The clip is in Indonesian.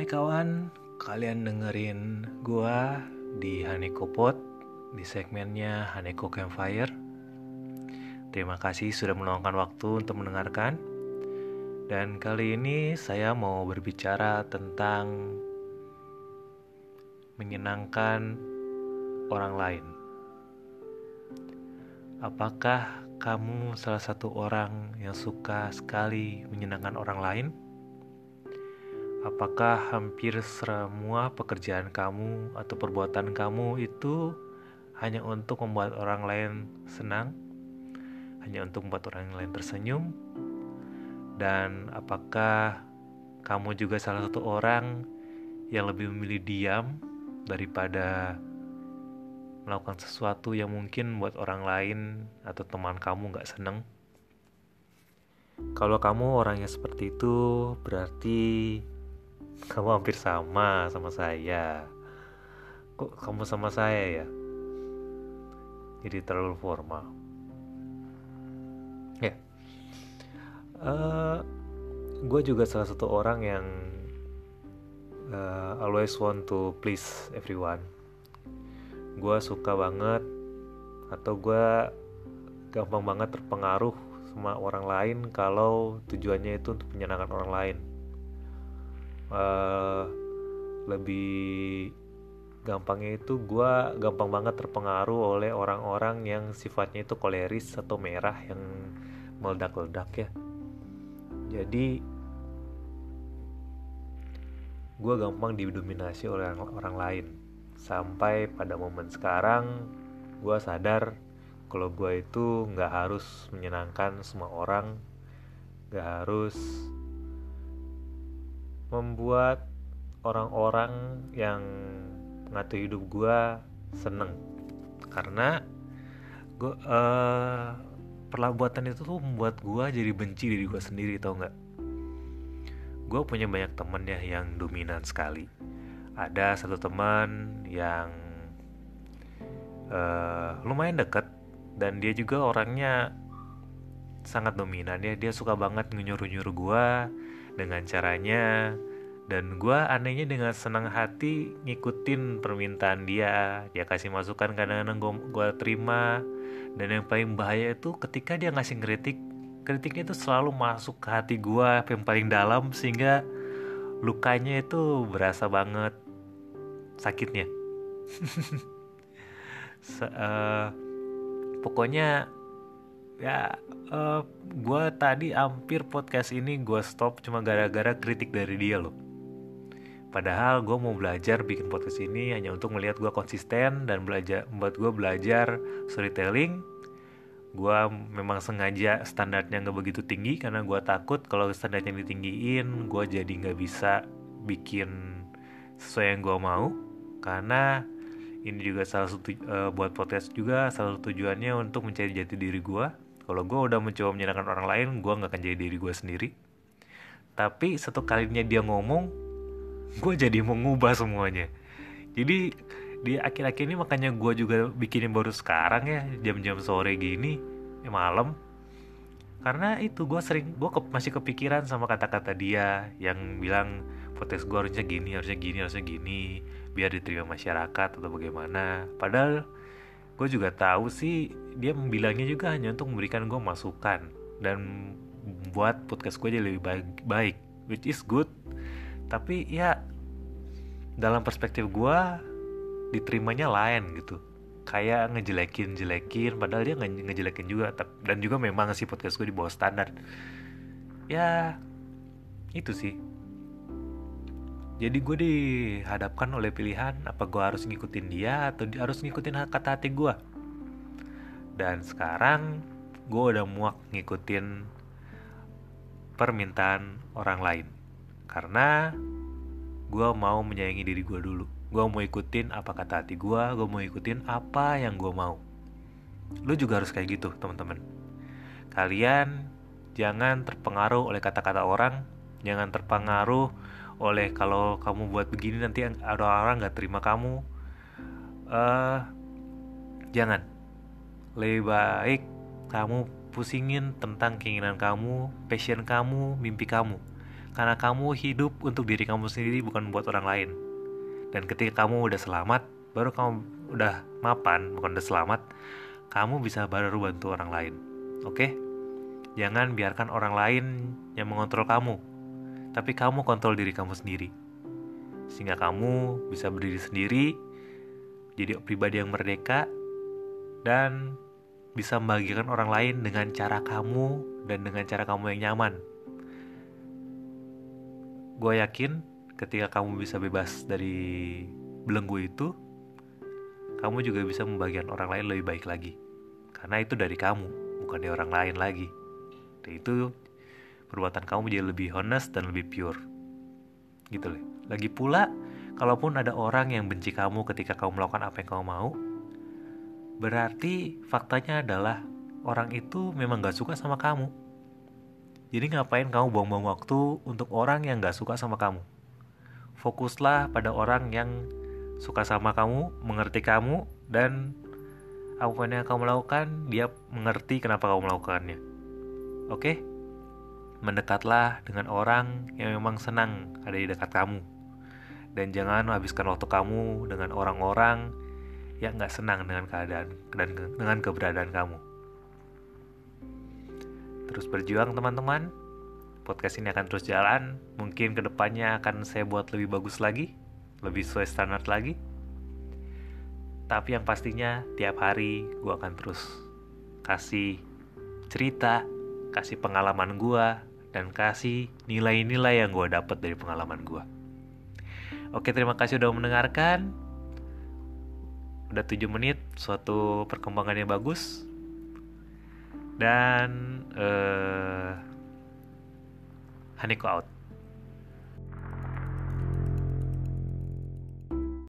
Hai kawan, kalian dengerin gua di Haneko Pot di segmennya Haneko Campfire. Terima kasih sudah meluangkan waktu untuk mendengarkan. Dan kali ini saya mau berbicara tentang menyenangkan orang lain. Apakah kamu salah satu orang yang suka sekali menyenangkan orang lain? Apakah hampir semua pekerjaan kamu atau perbuatan kamu itu hanya untuk membuat orang lain senang? Hanya untuk membuat orang lain tersenyum? Dan apakah kamu juga salah satu orang yang lebih memilih diam daripada melakukan sesuatu yang mungkin buat orang lain atau teman kamu gak seneng? Kalau kamu orangnya seperti itu, berarti kamu hampir sama sama saya. Kok kamu sama saya ya? Jadi terlalu formal. Ya. Uh, eh, gue juga salah satu orang yang uh, always want to please everyone. Gue suka banget atau gue gampang banget terpengaruh sama orang lain kalau tujuannya itu untuk menyenangkan orang lain uh, lebih gampangnya itu gue gampang banget terpengaruh oleh orang-orang yang sifatnya itu koleris atau merah yang meledak-ledak ya. Jadi gue gampang didominasi oleh orang, orang lain. Sampai pada momen sekarang gue sadar kalau gue itu nggak harus menyenangkan semua orang nggak harus membuat orang-orang yang ngatur hidup gue seneng. Karena gue uh, itu tuh membuat gue jadi benci diri gue sendiri tau nggak? Gue punya banyak temen ya yang dominan sekali. Ada satu teman yang uh, lumayan deket dan dia juga orangnya sangat dominan ya. Dia suka banget nyuruh-nyuruh gue dengan caranya. Dan gue anehnya dengan senang hati ngikutin permintaan dia. Dia kasih masukan kadang-kadang gue terima. Dan yang paling bahaya itu ketika dia ngasih kritik kritiknya itu selalu masuk ke hati gue yang paling dalam sehingga lukanya itu berasa banget sakitnya. Uh, pokoknya ya uh, eh, gue tadi hampir podcast ini gue stop cuma gara-gara kritik dari dia loh. Padahal gue mau belajar bikin podcast ini hanya untuk melihat gue konsisten dan belajar membuat gue belajar storytelling. Gue memang sengaja standarnya nggak begitu tinggi karena gue takut kalau standarnya ditinggiin gue jadi nggak bisa bikin sesuai yang gue mau. Karena ini juga salah satu uh, buat podcast juga salah satu tujuannya untuk mencari jati diri gue kalau gue udah mencoba menyenangkan orang lain gue nggak akan jadi diri gue sendiri. Tapi satu kalinya dia ngomong gue jadi mengubah semuanya. Jadi di akhir-akhir ini makanya gue juga bikinin baru sekarang ya jam-jam sore gini ya malam. Karena itu gue sering gue masih kepikiran sama kata-kata dia yang bilang podcast gue harusnya gini harusnya gini harusnya gini biar diterima masyarakat atau bagaimana. Padahal gue juga tahu sih dia bilangnya juga hanya untuk memberikan gue masukan dan buat podcast gue jadi lebih baik, baik which is good. Tapi ya dalam perspektif gue diterimanya lain gitu. Kayak ngejelekin jelekin padahal dia nge ngejelekin juga dan juga memang sih podcast gue di bawah standar. Ya itu sih jadi gue dihadapkan oleh pilihan apa gue harus ngikutin dia atau harus ngikutin kata hati gue. Dan sekarang gue udah muak ngikutin permintaan orang lain. Karena gue mau menyayangi diri gue dulu. Gue mau ikutin apa kata hati gue, gue mau ikutin apa yang gue mau. Lu juga harus kayak gitu teman-teman. Kalian jangan terpengaruh oleh kata-kata orang, jangan terpengaruh oleh kalau kamu buat begini nanti ada orang nggak terima kamu uh, jangan lebih baik kamu pusingin tentang keinginan kamu passion kamu mimpi kamu Karena kamu hidup untuk diri kamu sendiri bukan buat orang lain. Dan ketika kamu udah selamat, baru kamu udah mapan, bukan udah selamat, kamu bisa baru bantu orang lain. Oke? Jangan biarkan orang lain yang mengontrol kamu. Tapi kamu kontrol diri kamu sendiri. Sehingga kamu bisa berdiri sendiri, jadi pribadi yang merdeka, dan bisa membagikan orang lain dengan cara kamu dan dengan cara kamu yang nyaman. Gue yakin ketika kamu bisa bebas dari belenggu itu, kamu juga bisa membagikan orang lain lebih baik lagi. Karena itu dari kamu, bukan dari orang lain lagi. Dan itu perbuatan kamu jadi lebih honest dan lebih pure. Gitu loh. Lagi pula, kalaupun ada orang yang benci kamu ketika kamu melakukan apa yang kamu mau, berarti faktanya adalah orang itu memang gak suka sama kamu. Jadi ngapain kamu buang-buang waktu untuk orang yang gak suka sama kamu? Fokuslah pada orang yang suka sama kamu, mengerti kamu, dan apa yang kamu lakukan, dia mengerti kenapa kamu melakukannya. Oke? Mendekatlah dengan orang yang memang senang ada di dekat kamu. Dan jangan habiskan waktu kamu dengan orang-orang yang gak senang dengan keadaan dan dengan keberadaan kamu terus berjuang teman-teman. Podcast ini akan terus jalan. Mungkin ke depannya akan saya buat lebih bagus lagi, lebih sesuai standar lagi. Tapi yang pastinya tiap hari gue akan terus kasih cerita, kasih pengalaman gue, dan kasih nilai-nilai yang gue dapat dari pengalaman gue. Oke, terima kasih udah mendengarkan. Udah 7 menit, suatu perkembangan yang bagus dan uh, Haniko out